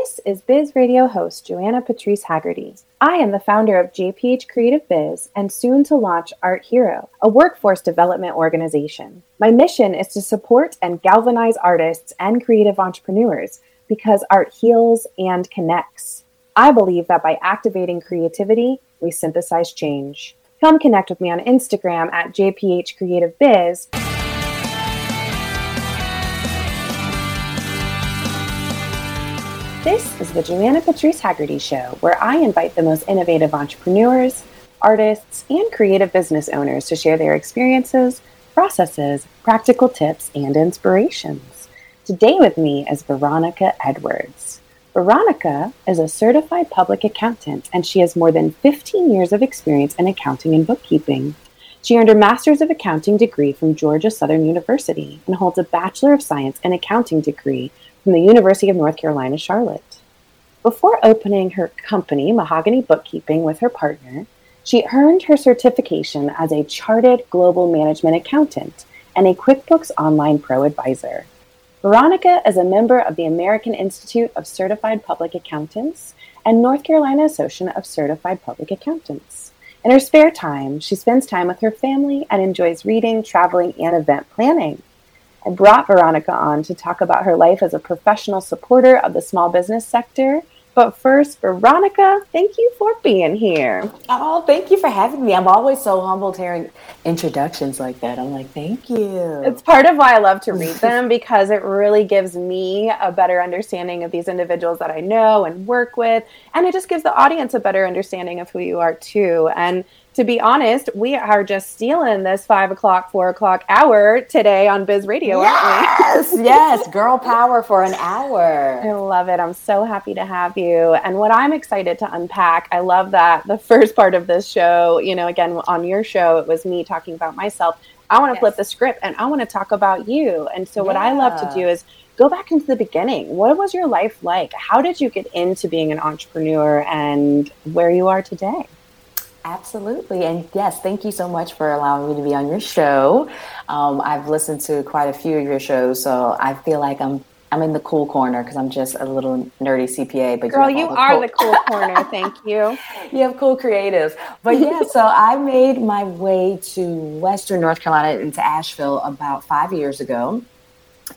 This is Biz Radio host Joanna Patrice Haggerty. I am the founder of JPH Creative Biz and soon to launch Art Hero, a workforce development organization. My mission is to support and galvanize artists and creative entrepreneurs because art heals and connects. I believe that by activating creativity, we synthesize change. Come connect with me on Instagram at JPH Creative Biz. This is the Joanna Patrice Haggerty Show, where I invite the most innovative entrepreneurs, artists, and creative business owners to share their experiences, processes, practical tips, and inspirations. Today with me is Veronica Edwards. Veronica is a certified public accountant, and she has more than 15 years of experience in accounting and bookkeeping. She earned her Master's of Accounting degree from Georgia Southern University and holds a Bachelor of Science in Accounting degree from the University of North Carolina, Charlotte. Before opening her company, Mahogany Bookkeeping, with her partner, she earned her certification as a chartered global management accountant and a QuickBooks Online Pro advisor. Veronica is a member of the American Institute of Certified Public Accountants and North Carolina Association of Certified Public Accountants. In her spare time, she spends time with her family and enjoys reading, traveling, and event planning. I brought Veronica on to talk about her life as a professional supporter of the small business sector. But first, Veronica, thank you for being here. Oh, thank you for having me. I'm always so humbled hearing introductions like that. I'm like, thank you. It's part of why I love to read them because it really gives me a better understanding of these individuals that I know and work with. And it just gives the audience a better understanding of who you are, too. And to be honest, we are just stealing this five o'clock, four o'clock hour today on Biz Radio, yes, yes, girl power for an hour. I love it. I'm so happy to have you. And what I'm excited to unpack, I love that the first part of this show, you know, again, on your show, it was me talking about myself. I want to yes. flip the script and I want to talk about you. And so, what I love to do is go back into the beginning. What was your life like? How did you get into being an entrepreneur and where you are today? Absolutely. And yes, thank you so much for allowing me to be on your show. Um, I've listened to quite a few of your shows, so I feel like I'm I'm in the cool corner because I'm just a little nerdy CPA. But girl, you, you the are cool- the cool corner. Thank you. you have cool creatives. But yeah, so I made my way to Western North Carolina into Asheville about five years ago.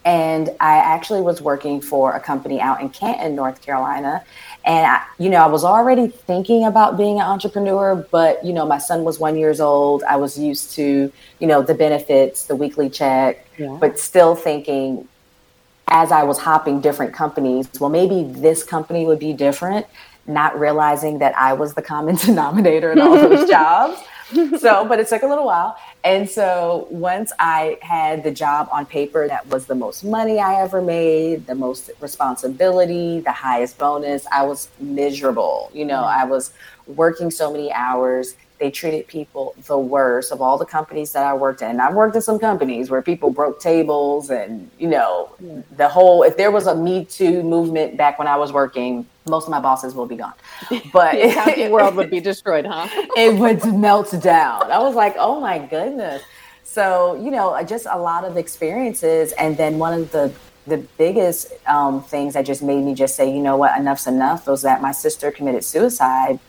And I actually was working for a company out in Canton, North Carolina. And I, you know, I was already thinking about being an entrepreneur, but you know, my son was one years old. I was used to, you know, the benefits, the weekly check, yeah. but still thinking as I was hopping different companies, well, maybe this company would be different, not realizing that I was the common denominator in all those jobs. So, but it took a little while. And so once I had the job on paper that was the most money I ever made, the most responsibility, the highest bonus, I was miserable. You know, mm. I was working so many hours. They treated people the worst of all the companies that I worked in. I've worked in some companies where people broke tables and, you know, the whole, if there was a Me Too movement back when I was working, most of my bosses will be gone. But the world would be destroyed, huh? it would melt down. I was like, oh my goodness. So, you know, just a lot of experiences. And then one of the the biggest um, things that just made me just say, you know what, enough's enough was that my sister committed suicide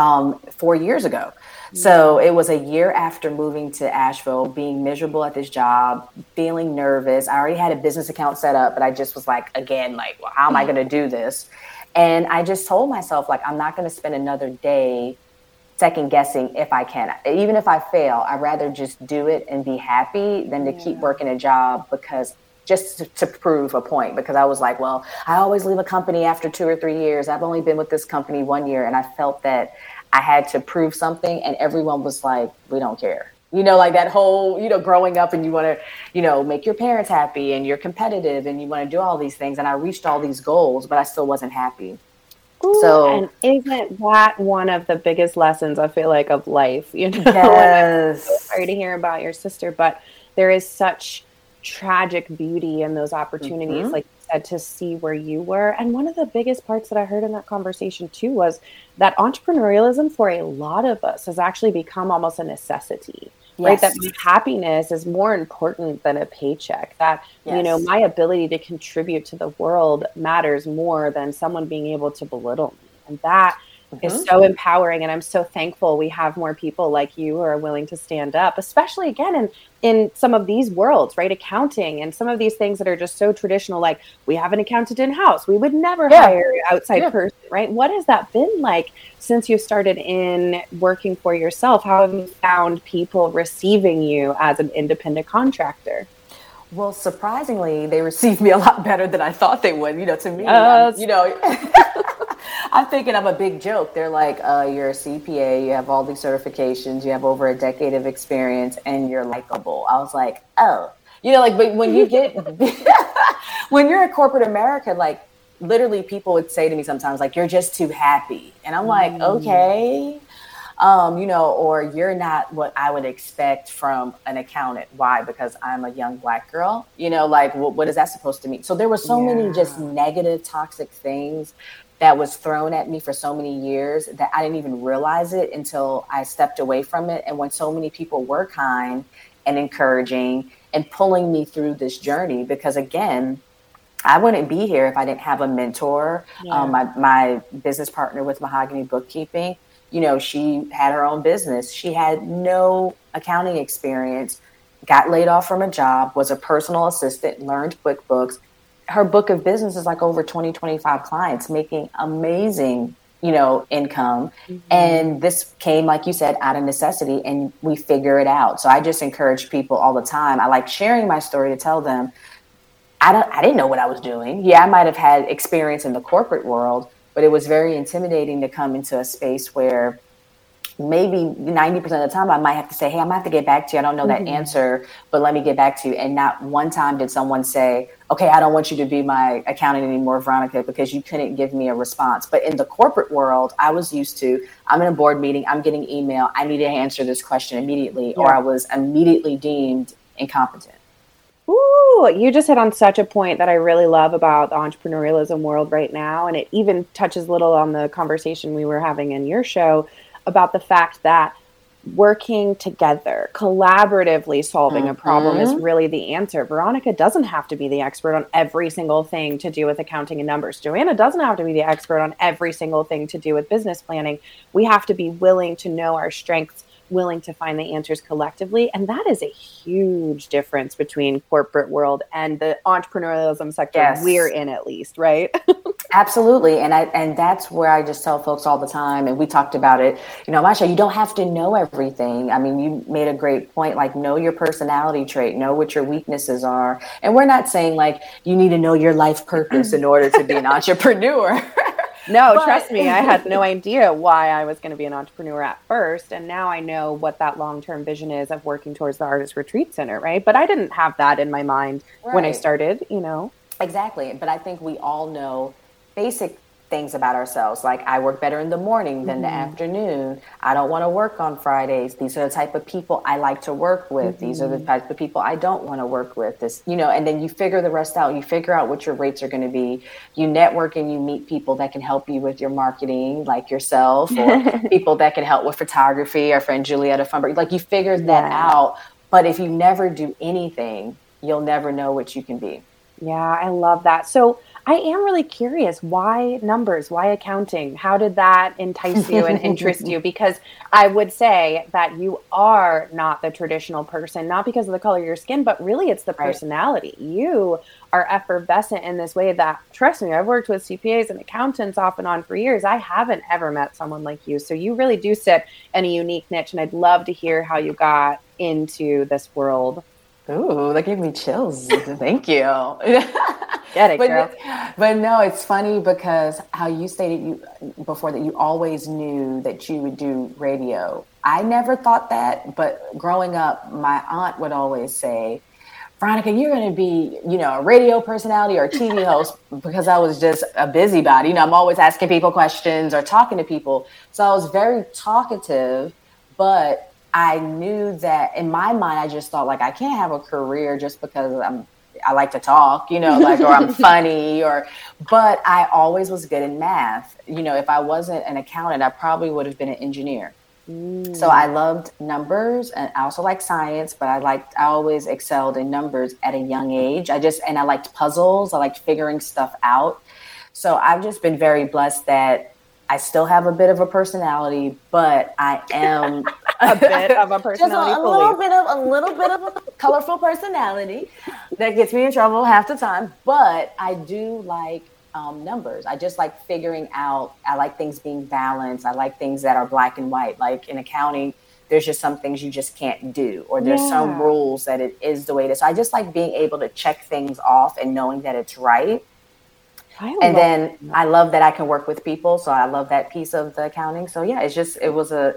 um, four years ago. So it was a year after moving to Asheville, being miserable at this job, feeling nervous. I already had a business account set up, but I just was like, again, like, well, how am I mm-hmm. going to do this? And I just told myself, like, I'm not going to spend another day second guessing if I can. Even if I fail, I'd rather just do it and be happy than to yeah. keep working a job because just to, to, prove a point. Because I was like, well, I always leave a company after two or three years. I've only been with this company one year. And I felt that I had to prove something. And everyone was like, we don't care you know like that whole you know growing up and you want to you know make your parents happy and you're competitive and you want to do all these things and i reached all these goals but i still wasn't happy Ooh, so and isn't that one of the biggest lessons i feel like of life you know yes. I'm so sorry to hear about your sister but there is such tragic beauty in those opportunities mm-hmm. like you said to see where you were and one of the biggest parts that i heard in that conversation too was that entrepreneurialism for a lot of us has actually become almost a necessity yes. right? That my happiness is more important than a paycheck. That, yes. you know, my ability to contribute to the world matters more than someone being able to belittle me. And that mm-hmm. is so empowering. And I'm so thankful we have more people like you who are willing to stand up, especially again in, in some of these worlds, right? Accounting and some of these things that are just so traditional, like we have an accountant in house. We would never yeah. hire an outside yeah. person, right? What has that been like since you started in working for yourself? How have you found people receiving you as an independent contractor? Well, surprisingly, they received me a lot better than I thought they would. You know, to me, uh, you know, I'm thinking I'm a big joke. They're like, uh, you're a CPA, you have all these certifications, you have over a decade of experience, and you're likable. I was like, oh, you know, like, but when you get, when you're a corporate America, like, literally people would say to me sometimes, like, you're just too happy. And I'm like, mm. okay um, you know, or you're not what I would expect from an accountant. Why? Because I'm a young black girl. You know, like what, what is that supposed to mean? So there were so yeah. many just negative, toxic things that was thrown at me for so many years that I didn't even realize it until I stepped away from it. And when so many people were kind and encouraging and pulling me through this journey, because again, I wouldn't be here if I didn't have a mentor. Yeah. Um, my, my business partner with Mahogany Bookkeeping, you know, she had her own business. She had no accounting experience, got laid off from a job, was a personal assistant, learned QuickBooks. Her book of business is like over 20, 25 clients making amazing, you know, income. Mm-hmm. And this came, like you said, out of necessity and we figure it out. So I just encourage people all the time. I like sharing my story to tell them I don't I didn't know what I was doing. Yeah, I might have had experience in the corporate world, but it was very intimidating to come into a space where maybe 90% of the time I might have to say, Hey, I'm gonna have to get back to you. I don't know that mm-hmm. answer, but let me get back to you. And not one time did someone say, Okay, I don't want you to be my accountant anymore, Veronica, because you couldn't give me a response. But in the corporate world, I was used to, I'm in a board meeting, I'm getting email, I need to answer this question immediately, yeah. or I was immediately deemed incompetent. Ooh, you just hit on such a point that I really love about the entrepreneurialism world right now. And it even touches a little on the conversation we were having in your show about the fact that working together, collaboratively solving mm-hmm. a problem is mm-hmm. really the answer. Veronica doesn't have to be the expert on every single thing to do with accounting and numbers. Joanna doesn't have to be the expert on every single thing to do with business planning. We have to be willing to know our strengths willing to find the answers collectively. And that is a huge difference between corporate world and the entrepreneurialism sector yes. we're in at least right? Absolutely. And i and that's where i just tell folks all the time and we talked about it. You know masha you don't have to know everything. I mean you made a great point like know your personality trait know what your weaknesses are. And we're not saying like you need to know your life purpose in order to be an entrepreneur no, but, trust me, I had no idea why I was going to be an entrepreneur at first. And now I know what that long term vision is of working towards the Artist Retreat Center, right? But I didn't have that in my mind right. when I started, you know? Exactly. But I think we all know basic things about ourselves. Like I work better in the morning than mm-hmm. the afternoon. I don't want to work on Fridays. These are the type of people I like to work with. Mm-hmm. These are the mm-hmm. type of people I don't want to work with. This, you know, and then you figure the rest out. You figure out what your rates are going to be. You network and you meet people that can help you with your marketing, like yourself, or people that can help with photography. Our friend Julietta Funberg. Like you figure yeah. that out. But if you never do anything, you'll never know what you can be. Yeah, I love that. So I am really curious why numbers, why accounting? How did that entice you and interest you? Because I would say that you are not the traditional person, not because of the color of your skin, but really it's the personality. Right. You are effervescent in this way that, trust me, I've worked with CPAs and accountants off and on for years. I haven't ever met someone like you. So you really do sit in a unique niche. And I'd love to hear how you got into this world. Ooh, that gave me chills. Thank you. Get it, but, girl. But no, it's funny because how you stated you before that you always knew that you would do radio. I never thought that, but growing up, my aunt would always say, Veronica, you're going to be, you know, a radio personality or a TV host because I was just a busybody. You know, I'm always asking people questions or talking to people. So I was very talkative, but I knew that in my mind, I just thought like I can't have a career just because I'm I like to talk, you know, like, or I'm funny, or, but I always was good in math. You know, if I wasn't an accountant, I probably would have been an engineer. Mm. So I loved numbers and I also like science, but I liked I always excelled in numbers at a young age. I just and I liked puzzles. I liked figuring stuff out. So I've just been very blessed that I still have a bit of a personality, but I am a bit of a personality. Just a, a little bit of a little bit of a colorful personality that gets me in trouble half the time. But I do like um, numbers. I just like figuring out. I like things being balanced. I like things that are black and white. Like in accounting, there's just some things you just can't do, or there's yeah. some rules that it is the way it is. So I just like being able to check things off and knowing that it's right and then that. I love that I can work with people. So I love that piece of the accounting. So yeah, it's just it was a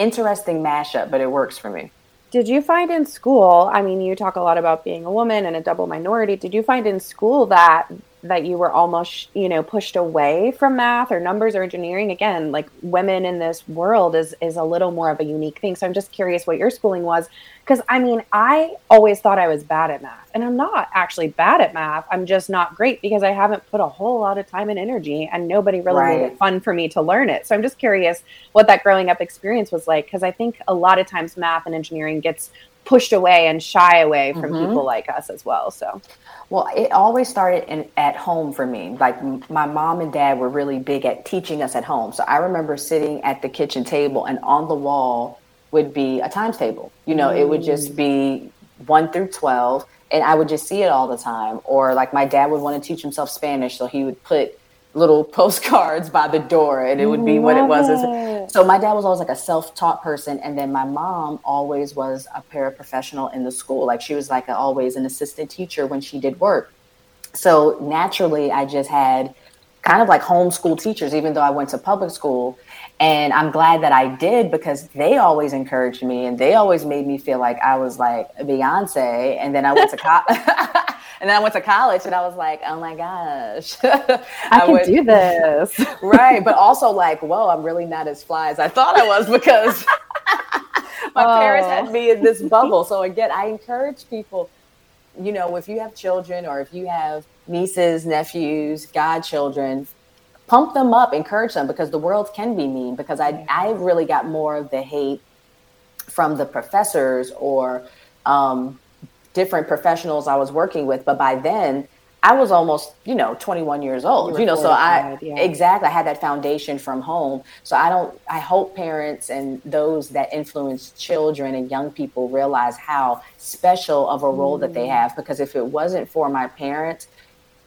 interesting mashup, but it works for me. Did you find in school? I mean, you talk a lot about being a woman and a double minority. Did you find in school that that you were almost you know pushed away from math or numbers or engineering again like women in this world is is a little more of a unique thing. So i'm just curious what your schooling was because i mean i always thought i was bad at math and i'm not actually bad at math. I'm just not great because i haven't put a whole lot of time and energy and nobody really right. made it fun for me to learn it. So i'm just curious what that growing up experience was like because i think a lot of times math and engineering gets pushed away and shy away from mm-hmm. people like us as well so well, it always started in, at home for me. Like my mom and dad were really big at teaching us at home. So I remember sitting at the kitchen table and on the wall would be a times table. You know, mm. it would just be 1 through 12 and I would just see it all the time. Or like my dad would want to teach himself Spanish, so he would put little postcards by the door and it would be what it was. It. so my dad was always like a self-taught person and then my mom always was a paraprofessional in the school. Like she was like a, always an assistant teacher when she did work. So naturally i just had kind of like homeschool teachers even though i went to public school and i'm glad that i did because they always encouraged me and they always made me feel like i was like beyonce and then i went to college And then I went to college and I was like, oh my gosh. I, I can would, do this. right. But also like, whoa, I'm really not as fly as I thought I was because my oh. parents had oh. me in this oh. bubble. So again, I encourage people, you know, if you have children or if you have nieces, nephews, godchildren, pump them up, encourage them because the world can be mean. Because I, I really got more of the hate from the professors or um, different professionals I was working with. But by then, I was almost, you know, 21 years old, you, you know, so I yeah. exactly I had that foundation from home. So I don't I hope parents and those that influence children and young people realize how special of a role mm. that they mm. have because if it wasn't for my parents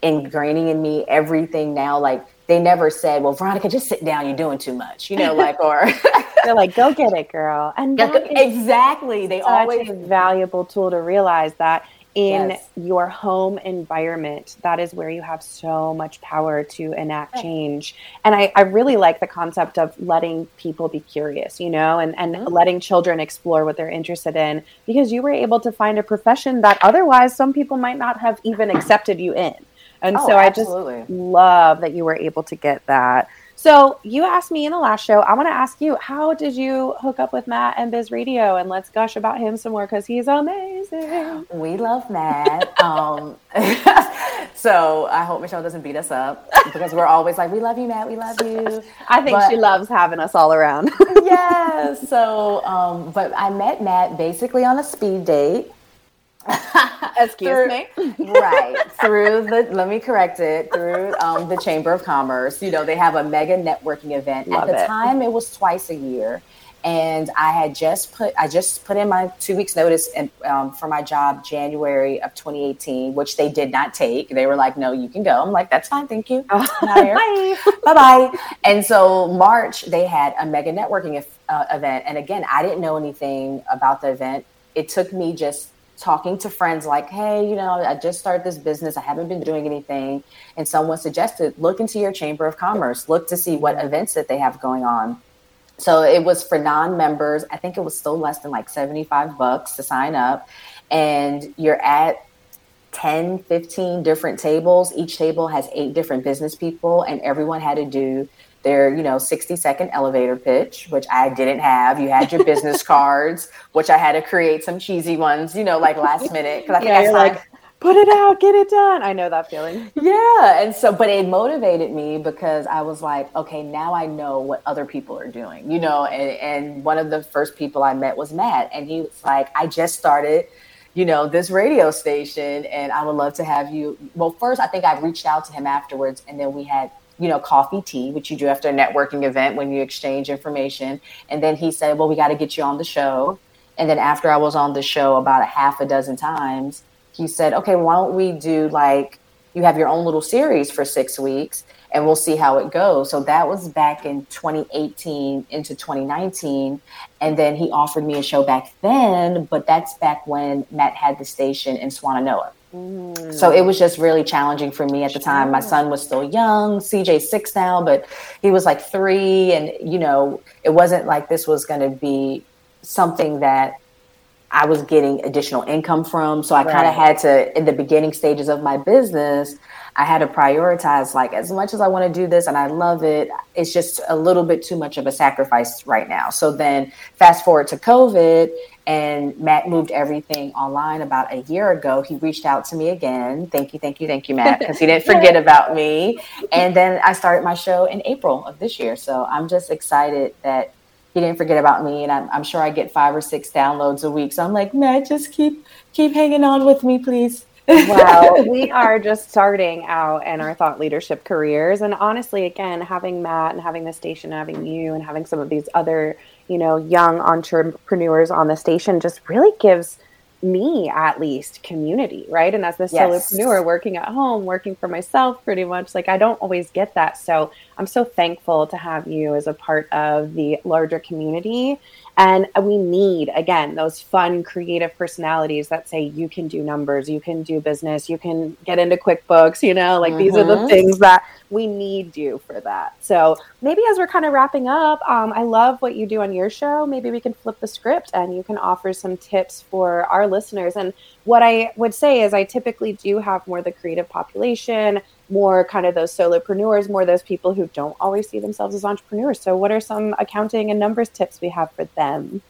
ingraining in me everything now like they never said, "Well, Veronica, just sit down. You're doing too much," you know, like or they're like, "Go get it, girl." And exactly, they always a valuable tool to realize that in yes. your home environment, that is where you have so much power to enact change. And I, I really like the concept of letting people be curious, you know, and, and mm-hmm. letting children explore what they're interested in because you were able to find a profession that otherwise some people might not have even accepted you in. And oh, so absolutely. I just love that you were able to get that. So you asked me in the last show, I want to ask you, how did you hook up with Matt and Biz Radio? And let's gush about him some more because he's amazing. We love Matt. um, so I hope Michelle doesn't beat us up because we're always like, we love you, Matt. We love you. I think but, she loves having us all around. yes. So, um, but I met Matt basically on a speed date. Excuse through, me. right. Through the, let me correct it, through um, the Chamber of Commerce. You know, they have a mega networking event. Love At the it. time, it was twice a year. And I had just put, I just put in my two weeks notice in, um, for my job January of 2018, which they did not take. They were like, no, you can go. I'm like, that's fine. Thank you. bye. bye bye. And so March, they had a mega networking uh, event. And again, I didn't know anything about the event. It took me just talking to friends like, hey, you know, I just started this business. I haven't been doing anything. And someone suggested, look into your Chamber of Commerce, look to see what events that they have going on. So it was for non-members. I think it was still less than like 75 bucks to sign up. And you're at 10, 15 different tables. Each table has eight different business people, and everyone had to do their you know 60 second elevator pitch which i didn't have you had your business cards which i had to create some cheesy ones you know like last minute because i think yeah, I signed, like put it out, get it done. I know that feeling. Yeah. And so, but it motivated me because I was like, okay, now I know what other people are doing, you know. And, and one of the first people I met was Matt. And he was like, I just started, you know, this radio station and I would love to have you. Well, first, I think I reached out to him afterwards and then we had you know, coffee tea, which you do after a networking event when you exchange information. And then he said, Well, we got to get you on the show. And then after I was on the show about a half a dozen times, he said, Okay, why don't we do like you have your own little series for six weeks and we'll see how it goes. So that was back in 2018 into 2019. And then he offered me a show back then, but that's back when Matt had the station in Swannanoa. Mm. So it was just really challenging for me at the time. My son was still young, CJ six now, but he was like three. And, you know, it wasn't like this was going to be something that I was getting additional income from. So I right. kind of had to, in the beginning stages of my business, I had to prioritize like as much as I want to do this and I love it, it's just a little bit too much of a sacrifice right now. So then fast forward to COVID and Matt moved everything online about a year ago. He reached out to me again. Thank you, thank you, thank you, Matt, because he didn't forget about me. And then I started my show in April of this year. So I'm just excited that he didn't forget about me and I'm, I'm sure I get five or six downloads a week. So I'm like, Matt, just keep keep hanging on with me, please wow, we are just starting out in our thought leadership careers. And honestly, again, having Matt and having the station, having you and having some of these other, you know, young entrepreneurs on the station just really gives me at least community, right? And as the yes. solopreneur working at home, working for myself pretty much, like I don't always get that. So I'm so thankful to have you as a part of the larger community. And we need, again, those fun, creative personalities that say you can do numbers, you can do business, you can get into QuickBooks, you know, like mm-hmm. these are the mm-hmm. things that we need you for that. So maybe as we're kind of wrapping up, um, I love what you do on your show. Maybe we can flip the script and you can offer some tips for our listeners. And what I would say is, I typically do have more the creative population more kind of those solopreneurs, more those people who don't always see themselves as entrepreneurs. So, what are some accounting and numbers tips we have for them?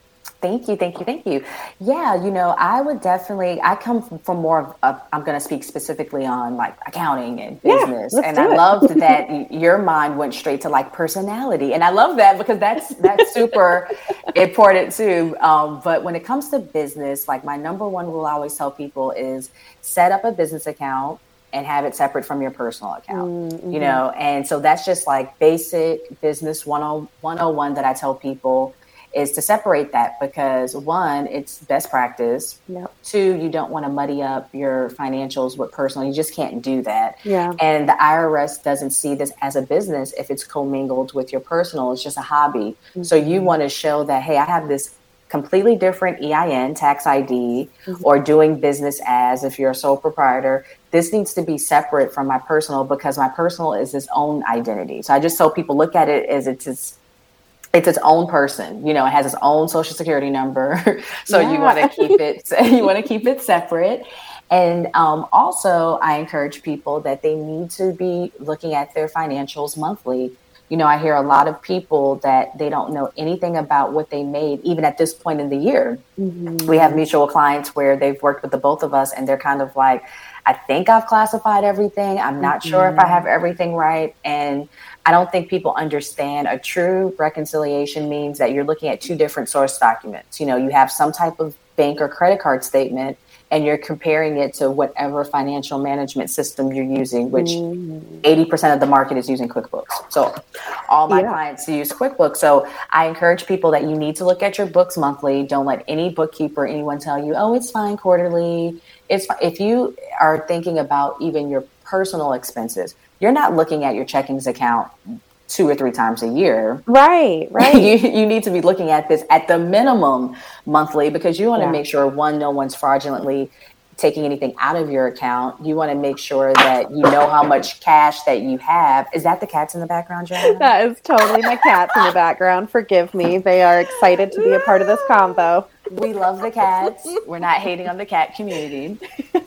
Thank you, thank you, thank you. Yeah, you know, I would definitely. I come from more of. A, I'm going to speak specifically on like accounting and business, yeah, and I loved that your mind went straight to like personality, and I love that because that's that's super important too. Um, but when it comes to business, like my number one rule I always tell people is set up a business account and have it separate from your personal account mm-hmm. you know and so that's just like basic business 101 that i tell people is to separate that because one it's best practice yep. two you don't want to muddy up your financials with personal you just can't do that yeah and the irs doesn't see this as a business if it's commingled with your personal it's just a hobby mm-hmm. so you want to show that hey i have this completely different EIN, tax ID, mm-hmm. or doing business as if you're a sole proprietor. This needs to be separate from my personal because my personal is its own identity. So I just tell people look at it as it's its it's own person. You know, it has its own social security number. so yeah. you want to keep it you want to keep it separate. And um, also, I encourage people that they need to be looking at their financials monthly you know, I hear a lot of people that they don't know anything about what they made, even at this point in the year. Mm-hmm. We have mutual clients where they've worked with the both of us and they're kind of like, I think I've classified everything. I'm not mm-hmm. sure if I have everything right. And I don't think people understand a true reconciliation means that you're looking at two different source documents. You know, you have some type of bank or credit card statement and you're comparing it to whatever financial management system you're using, which mm. 80% of the market is using QuickBooks. So all my yeah. clients use QuickBooks. So I encourage people that you need to look at your books monthly. Don't let any bookkeeper, anyone tell you, oh, it's fine quarterly. It's if you are thinking about even your personal expenses, you're not looking at your checkings account two or three times a year. Right, right. you, you need to be looking at this at the minimum monthly because you want to yeah. make sure one, no one's fraudulently taking anything out of your account. You want to make sure that you know how much cash that you have. Is that the cats in the background, Joanna? That is totally my cats in the background. Forgive me. They are excited to be a part of this combo. We love the cats. We're not hating on the cat community.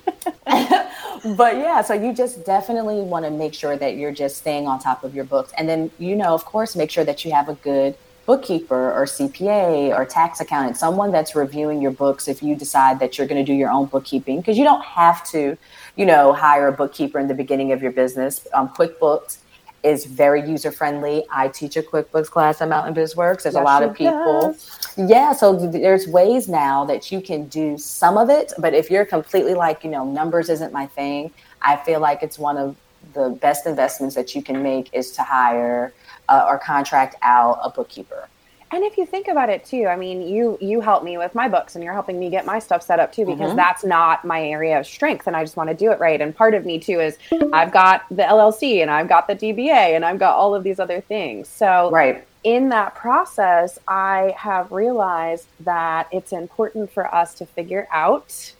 but yeah, so you just definitely want to make sure that you're just staying on top of your books. And then, you know, of course, make sure that you have a good bookkeeper or CPA or tax accountant, someone that's reviewing your books if you decide that you're going to do your own bookkeeping, because you don't have to, you know, hire a bookkeeper in the beginning of your business. Um, QuickBooks is very user friendly. I teach a QuickBooks class at Mountain BizWorks. There's yes, a lot of people. Does. Yeah, so there's ways now that you can do some of it, but if you're completely like, you know, numbers isn't my thing, I feel like it's one of the best investments that you can make is to hire uh, or contract out a bookkeeper. And if you think about it too, I mean, you you help me with my books and you're helping me get my stuff set up too because mm-hmm. that's not my area of strength and I just want to do it right. And part of me too is I've got the LLC and I've got the DBA and I've got all of these other things. So right. in that process, I have realized that it's important for us to figure out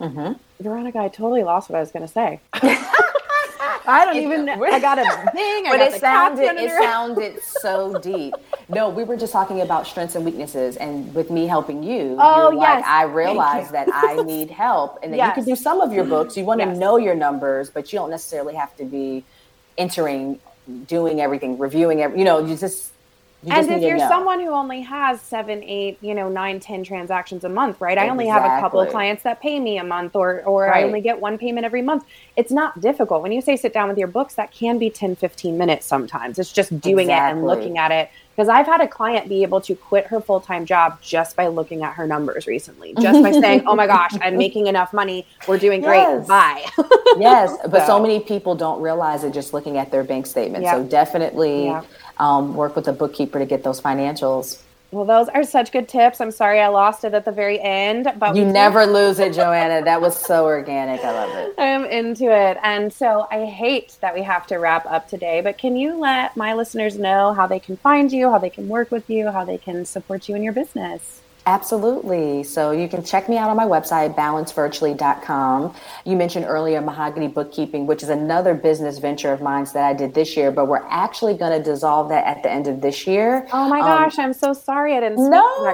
mm-hmm. Veronica, I totally lost what I was going to say. I don't even. I got a thing. I got. But it sounded it sounded so deep. No, we were just talking about strengths and weaknesses, and with me helping you, oh yes, like, I realized that I need help, and that yes. you can do some of your books. You want yes. to know your numbers, but you don't necessarily have to be entering, doing everything, reviewing every. You know, you just you and if you're someone who only has seven, eight, you know, nine, ten transactions a month, right? Exactly. I only have a couple of clients that pay me a month, or or right. I only get one payment every month. It's not difficult. When you say sit down with your books, that can be 10, 15 minutes sometimes. It's just doing exactly. it and looking at it. Because I've had a client be able to quit her full time job just by looking at her numbers recently, just by saying, "Oh my gosh, I'm making enough money. We're doing great. Yes. Bye." yes, but so. so. many people don't realize it just looking at their bank statement. Yep. So definitely. Yep um, work with a bookkeeper to get those financials. Well, those are such good tips. I'm sorry I lost it at the very end, but you never lose it, Joanna. That was so organic. I love it. I'm into it. And so I hate that we have to wrap up today, but can you let my listeners know how they can find you, how they can work with you, how they can support you in your business? Absolutely. So you can check me out on my website, balancevirtually.com. You mentioned earlier Mahogany Bookkeeping, which is another business venture of mine that I did this year, but we're actually going to dissolve that at the end of this year. Oh my um, gosh, I'm so sorry I didn't no,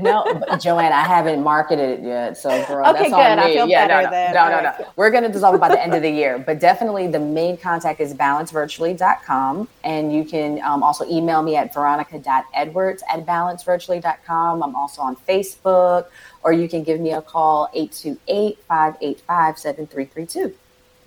no, Joanne, I haven't marketed it yet. So, girl, okay, that's good. on me. I feel yeah, better no, then. no, no, no, no. We're going to dissolve it by the end of the year, but definitely the main contact is balancevirtually.com. And you can um, also email me at veronica.edwards at balancevirtually.com. I'm also on Facebook, or you can give me a call 828 585 7332.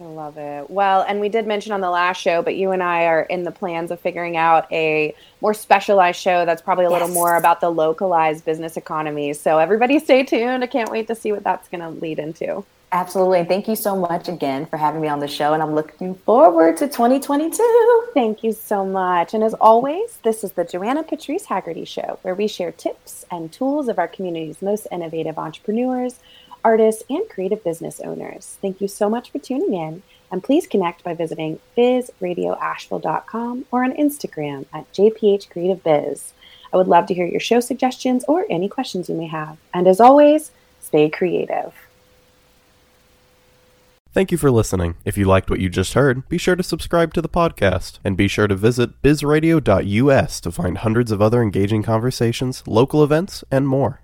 I love it. Well, and we did mention on the last show, but you and I are in the plans of figuring out a more specialized show that's probably a yes. little more about the localized business economy. So everybody stay tuned. I can't wait to see what that's going to lead into. Absolutely. Thank you so much again for having me on the show. And I'm looking forward to 2022. Thank you so much. And as always, this is the Joanna Patrice Haggerty Show, where we share tips and tools of our community's most innovative entrepreneurs, artists, and creative business owners. Thank you so much for tuning in. And please connect by visiting bizradioasheville.com or on Instagram at jphcreativebiz. I would love to hear your show suggestions or any questions you may have. And as always, stay creative. Thank you for listening. If you liked what you just heard, be sure to subscribe to the podcast and be sure to visit bizradio.us to find hundreds of other engaging conversations, local events, and more.